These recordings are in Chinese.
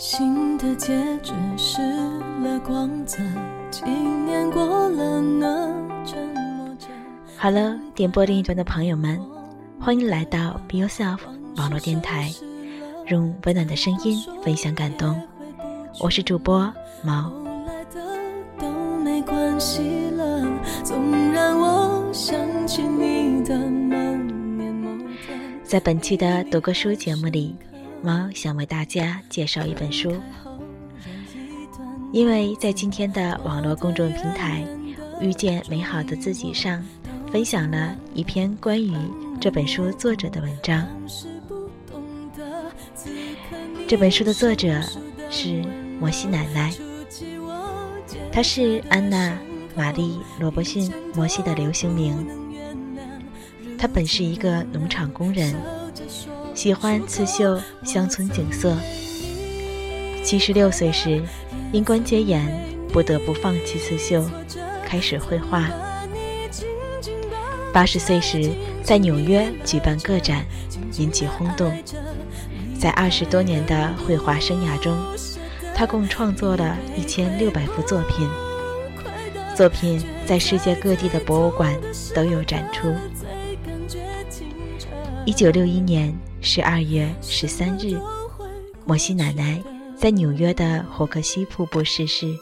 新的戒指失了光泽，几年过了呢？沉默着。好了，点播另一端的朋友们，欢迎来到 Be Yourself 网络电台，用温暖的声音分享感动。我是主播毛。后来的都没关系了，总让我想起你的某年某天。在本期的读个书节目里，猫想为大家介绍一本书，因为在今天的网络公众平台“遇见美好的自己”上，分享了一篇关于这本书作者的文章。这本书的作者是摩西奶奶，她是安娜·玛丽·罗伯逊·摩西的流行名。她本是一个农场工人。喜欢刺绣乡村景色。七十六岁时，因关节炎不得不放弃刺绣，开始绘画。八十岁时，在纽约举办个展，引起轰动。在二十多年的绘画生涯中，他共创作了一千六百幅作品，作品在世界各地的博物馆都有展出。一九六一年。十二月十三日，摩西奶奶在纽约的霍克西瀑布逝世，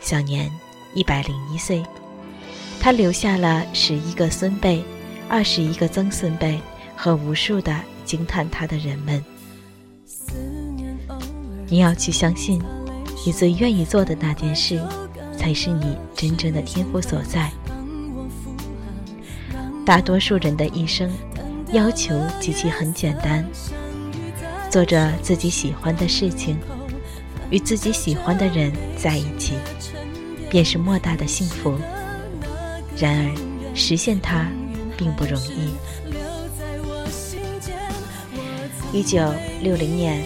享年一百零一岁。她留下了十一个孙辈、二十一个曾孙辈和无数的惊叹她的人们。你要去相信，你最愿意做的那件事，才是你真正的天赋所在。大多数人的一生。要求极其很简单，做着自己喜欢的事情，与自己喜欢的人在一起，便是莫大的幸福。然而，实现它并不容易。一九六零年，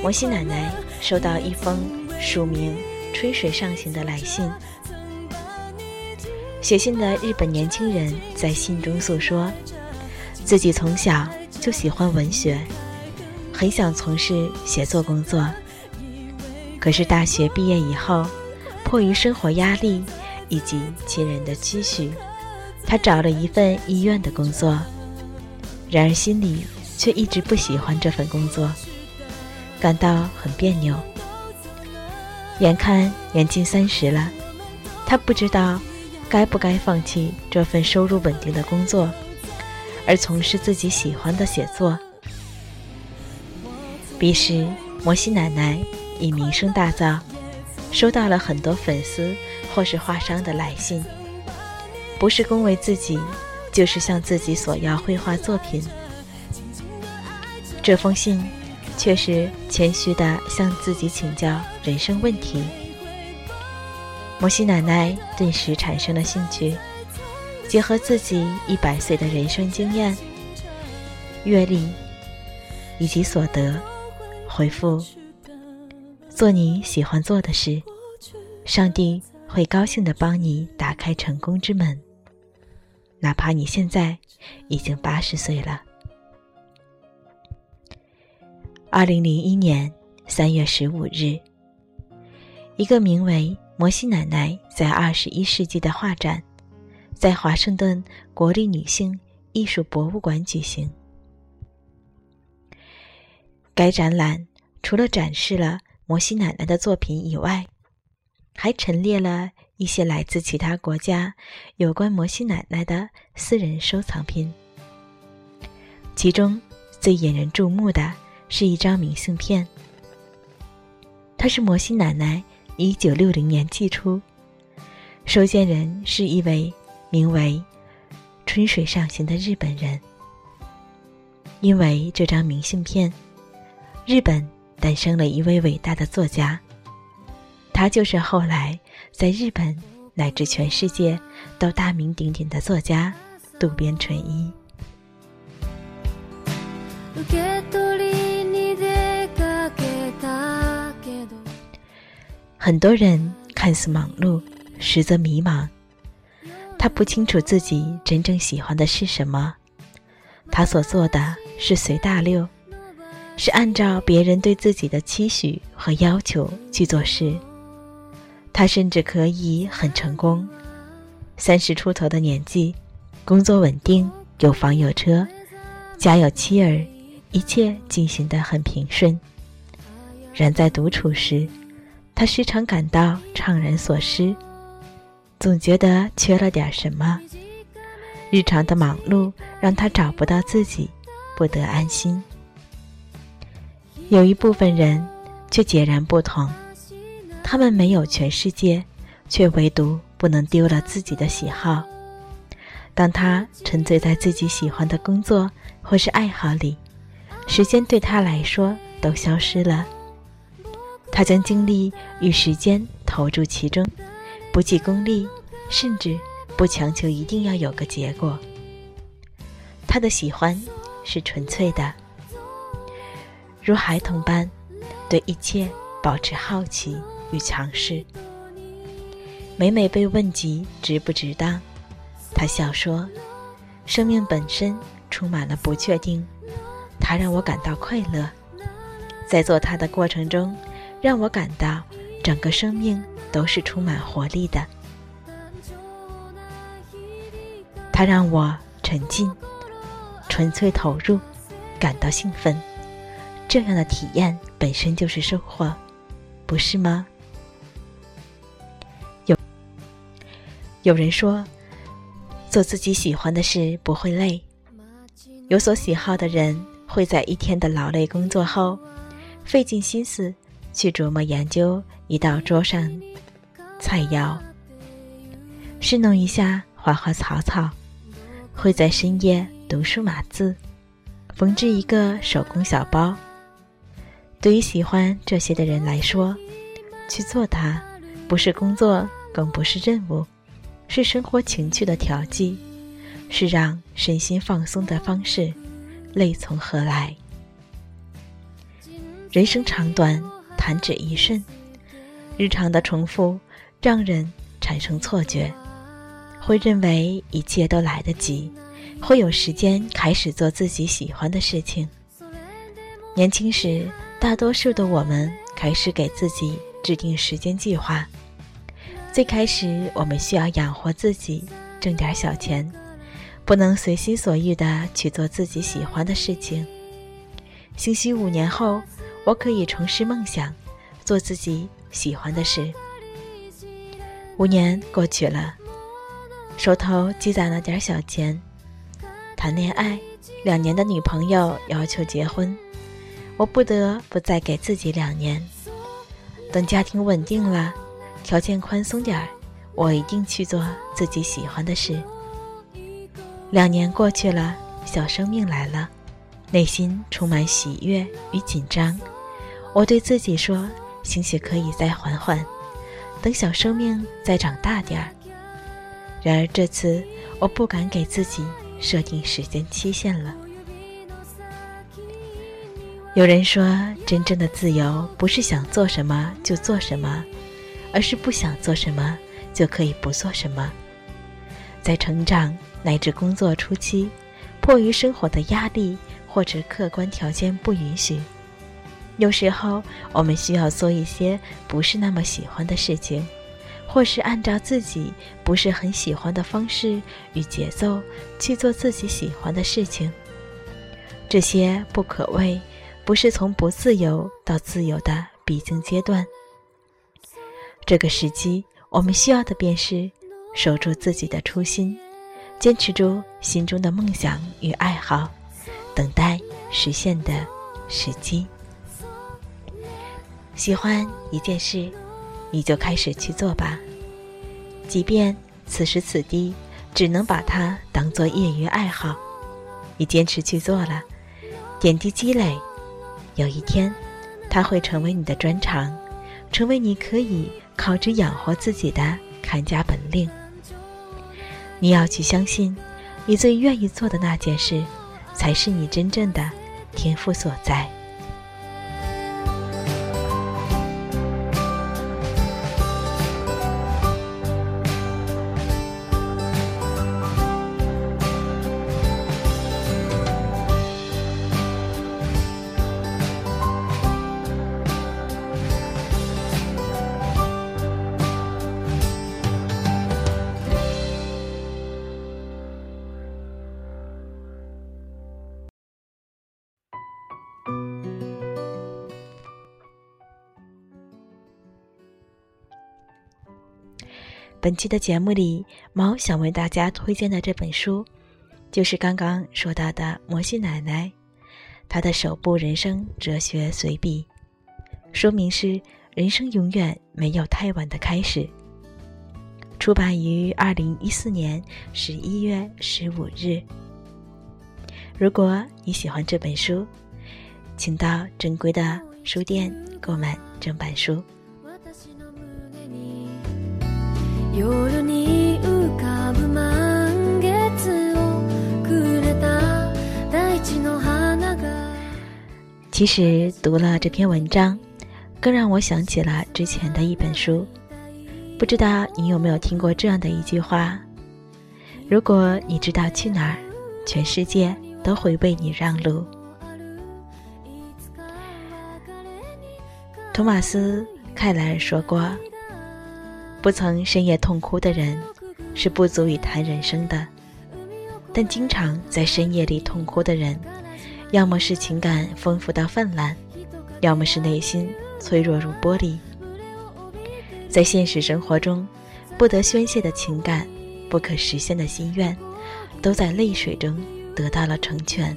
摩西奶奶收到一封署名“吹水上行”的来信。写信的日本年轻人在信中诉说。自己从小就喜欢文学，很想从事写作工作。可是大学毕业以后，迫于生活压力以及亲人的期许，他找了一份医院的工作。然而心里却一直不喜欢这份工作，感到很别扭。眼看年近三十了，他不知道该不该放弃这份收入稳定的工作。而从事自己喜欢的写作。彼时，摩西奶奶已名声大噪，收到了很多粉丝或是画商的来信，不是恭维自己，就是向自己索要绘画作品。这封信却是谦虚的向自己请教人生问题。摩西奶奶顿时产生了兴趣。结合自己一百岁的人生经验、阅历以及所得，回复：做你喜欢做的事，上帝会高兴的帮你打开成功之门。哪怕你现在已经八十岁了。二零零一年三月十五日，一个名为“摩西奶奶在二十一世纪”的画展。在华盛顿国立女性艺术博物馆举行。该展览除了展示了摩西奶奶的作品以外，还陈列了一些来自其他国家有关摩西奶奶的私人收藏品。其中最引人注目的是一张明信片，它是摩西奶奶一九六零年寄出，收件人是一位。名为“春水上行”的日本人，因为这张明信片，日本诞生了一位伟大的作家。他就是后来在日本乃至全世界都大名鼎鼎的作家渡边淳一。很多人看似忙碌，实则迷茫。他不清楚自己真正喜欢的是什么，他所做的是随大流，是按照别人对自己的期许和要求去做事。他甚至可以很成功，三十出头的年纪，工作稳定，有房有车，家有妻儿，一切进行得很平顺。然在独处时，他时常感到怅然所失，总觉得缺了点什么。日常的忙碌让他找不到自己，不得安心。有一部分人却截然不同，他们没有全世界，却唯独不能丢了自己的喜好。当他沉醉在自己喜欢的工作或是爱好里，时间对他来说都消失了。他将精力与时间投注其中，不计功利，甚至。不强求一定要有个结果。他的喜欢是纯粹的，如孩童般对一切保持好奇与尝试。每每被问及值不值当，他笑说：“生命本身充满了不确定，它让我感到快乐。在做它的过程中，让我感到整个生命都是充满活力的。”它让我沉浸、纯粹投入，感到兴奋。这样的体验本身就是收获，不是吗？有有人说，做自己喜欢的事不会累。有所喜好的人会在一天的劳累工作后，费尽心思去琢磨研究一道桌上菜肴，侍弄一下花花草草。会在深夜读书码字，缝制一个手工小包。对于喜欢这些的人来说，去做它不是工作，更不是任务，是生活情趣的调剂，是让身心放松的方式。累从何来？人生长短，弹指一瞬，日常的重复让人产生错觉。会认为一切都来得及，会有时间开始做自己喜欢的事情。年轻时，大多数的我们开始给自己制定时间计划。最开始，我们需要养活自己，挣点小钱，不能随心所欲的去做自己喜欢的事情。兴许五年后，我可以重拾梦想，做自己喜欢的事。五年过去了。手头积攒了点小钱，谈恋爱，两年的女朋友要求结婚，我不得不再给自己两年。等家庭稳定了，条件宽松点儿，我一定去做自己喜欢的事。两年过去了，小生命来了，内心充满喜悦与紧张。我对自己说：兴许可以再缓缓，等小生命再长大点儿。然而这次，我不敢给自己设定时间期限了。有人说，真正的自由不是想做什么就做什么，而是不想做什么就可以不做什么。在成长乃至工作初期，迫于生活的压力或者客观条件不允许，有时候我们需要做一些不是那么喜欢的事情。或是按照自己不是很喜欢的方式与节奏去做自己喜欢的事情，这些不可谓不是从不自由到自由的必经阶段。这个时机，我们需要的便是守住自己的初心，坚持住心中的梦想与爱好，等待实现的时机。喜欢一件事。你就开始去做吧，即便此时此地只能把它当做业余爱好，你坚持去做了，点滴积累，有一天，它会成为你的专长，成为你可以靠之养活自己的看家本领。你要去相信，你最愿意做的那件事，才是你真正的天赋所在。本期的节目里，毛想为大家推荐的这本书，就是刚刚说到的摩西奶奶，她的首部人生哲学随笔，书名是《人生永远没有太晚的开始》，出版于二零一四年十一月十五日。如果你喜欢这本书，请到正规的书店购买正版书。其实读了这篇文章，更让我想起了之前的一本书。不知道你有没有听过这样的一句话：如果你知道去哪儿，全世界都会为你让路。托马斯·凯莱尔说过。不曾深夜痛哭的人，是不足以谈人生的；但经常在深夜里痛哭的人，要么是情感丰富到泛滥，要么是内心脆弱如玻璃。在现实生活中，不得宣泄的情感，不可实现的心愿，都在泪水中得到了成全。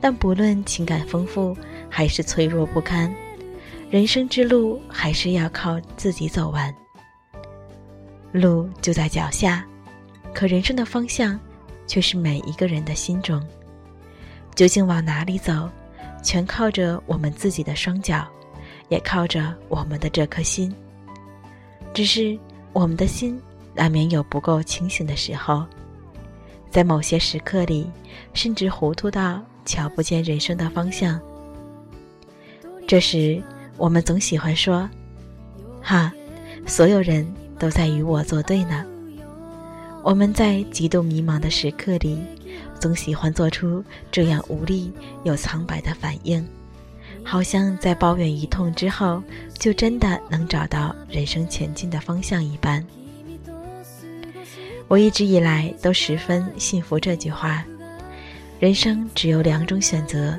但不论情感丰富，还是脆弱不堪。人生之路还是要靠自己走完，路就在脚下，可人生的方向却是每一个人的心中。究竟往哪里走，全靠着我们自己的双脚，也靠着我们的这颗心。只是我们的心难免有不够清醒的时候，在某些时刻里，甚至糊涂到瞧不见人生的方向。这时。我们总喜欢说：“哈，所有人都在与我作对呢。”我们在极度迷茫的时刻里，总喜欢做出这样无力又苍白的反应，好像在抱怨一通之后，就真的能找到人生前进的方向一般。我一直以来都十分信服这句话：人生只有两种选择，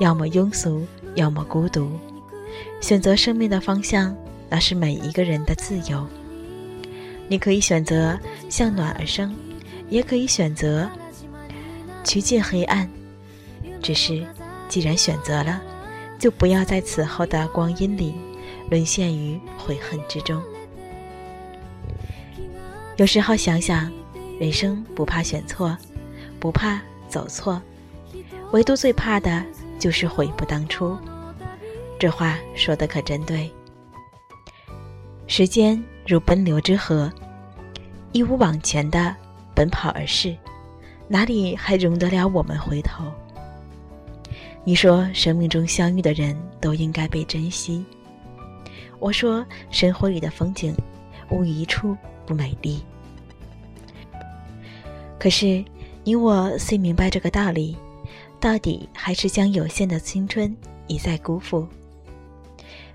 要么庸俗，要么孤独。选择生命的方向，那是每一个人的自由。你可以选择向暖而生，也可以选择趋近黑暗。只是，既然选择了，就不要在此后的光阴里沦陷于悔恨之中。有时候想想，人生不怕选错，不怕走错，唯独最怕的就是悔不当初。这话说的可真对。时间如奔流之河，一无往前的奔跑而逝，哪里还容得了我们回头？你说生命中相遇的人都应该被珍惜，我说生活里的风景无一处不美丽。可是你我虽明白这个道理，到底还是将有限的青春一再辜负。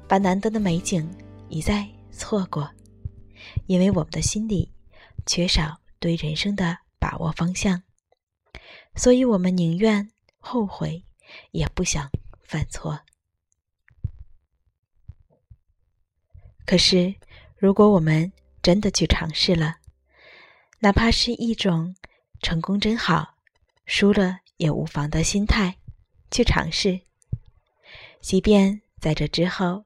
把难得的美景一再错过，因为我们的心里缺少对人生的把握方向，所以我们宁愿后悔，也不想犯错。可是，如果我们真的去尝试了，哪怕是一种成功真好，输了也无妨的心态去尝试，即便在这之后。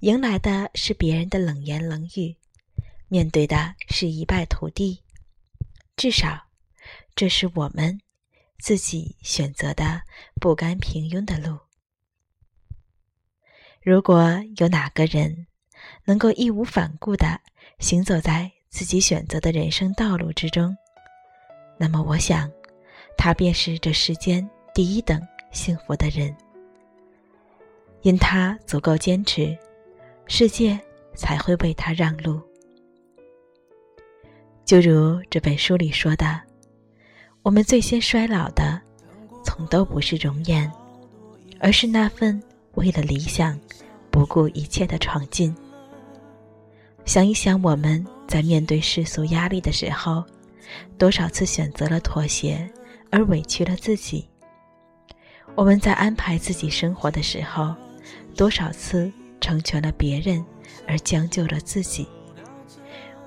迎来的是别人的冷言冷语，面对的是一败涂地。至少，这是我们自己选择的不甘平庸的路。如果有哪个人能够义无反顾的行走在自己选择的人生道路之中，那么，我想，他便是这世间第一等幸福的人，因他足够坚持。世界才会为他让路。就如这本书里说的，我们最先衰老的，从都不是容颜，而是那份为了理想不顾一切的闯劲。想一想，我们在面对世俗压力的时候，多少次选择了妥协而委屈了自己；我们在安排自己生活的时候，多少次。成全了别人，而将就了自己。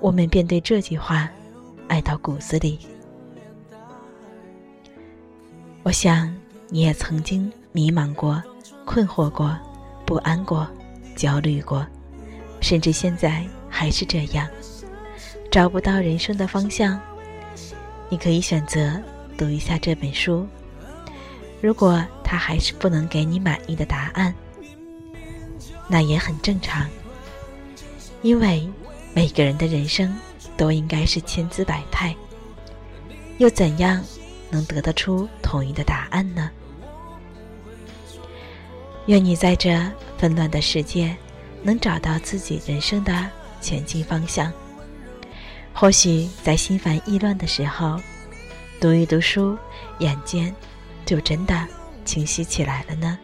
我们便对这句话爱到骨子里。我想你也曾经迷茫过、困惑过、不安过、焦虑过，甚至现在还是这样，找不到人生的方向。你可以选择读一下这本书。如果他还是不能给你满意的答案，那也很正常，因为每个人的人生都应该是千姿百态，又怎样能得得出统一的答案呢？愿你在这纷乱的世界，能找到自己人生的前进方向。或许在心烦意乱的时候，读一读书，眼间。就真的清晰起来了呢。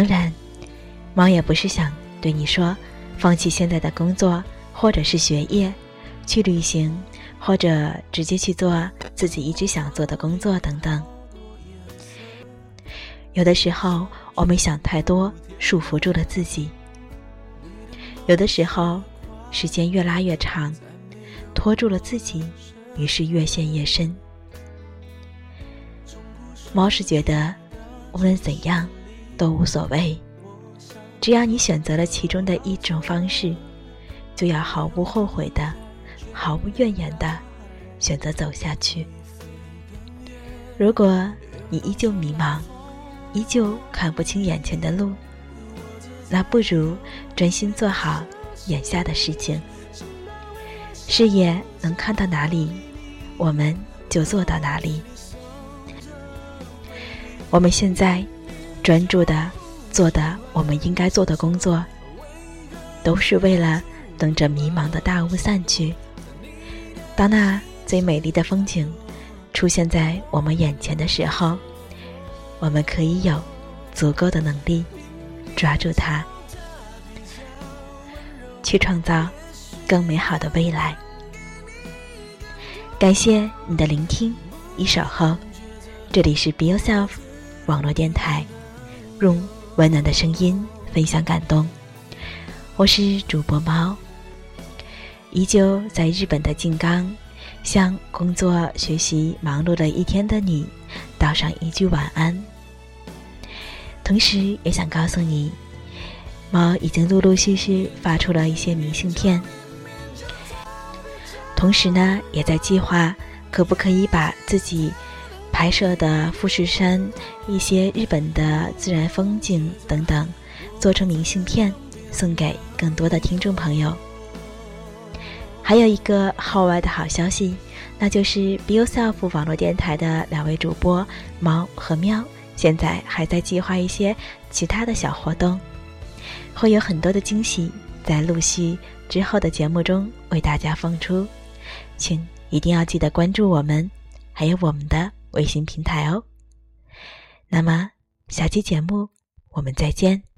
当然，猫也不是想对你说放弃现在的工作或者是学业，去旅行，或者直接去做自己一直想做的工作等等。有的时候，我们想太多。束缚住了自己，有的时候，时间越拉越长，拖住了自己，于是越陷越深。猫是觉得，无论怎样都无所谓，只要你选择了其中的一种方式，就要毫无后悔的、毫无怨言的选择走下去。如果你依旧迷茫，依旧看不清眼前的路。那不如专心做好眼下的事情。视野能看到哪里，我们就做到哪里。我们现在专注的做的我们应该做的工作，都是为了等着迷茫的大雾散去。当那最美丽的风景出现在我们眼前的时候，我们可以有足够的能力。抓住它，去创造更美好的未来。感谢你的聆听与守候，这里是 Be Yourself 网络电台，用温暖的声音分享感动。我是主播猫，依旧在日本的静冈，向工作学习忙碌了一天的你道上一句晚安。同时也想告诉你，猫已经陆陆续续发出了一些明信片。同时呢，也在计划可不可以把自己拍摄的富士山、一些日本的自然风景等等，做成明信片，送给更多的听众朋友。还有一个号外的好消息，那就是 Be Yourself 网络电台的两位主播猫和喵。现在还在计划一些其他的小活动，会有很多的惊喜在陆续之后的节目中为大家放出，请一定要记得关注我们，还有我们的微信平台哦。那么下期节目我们再见。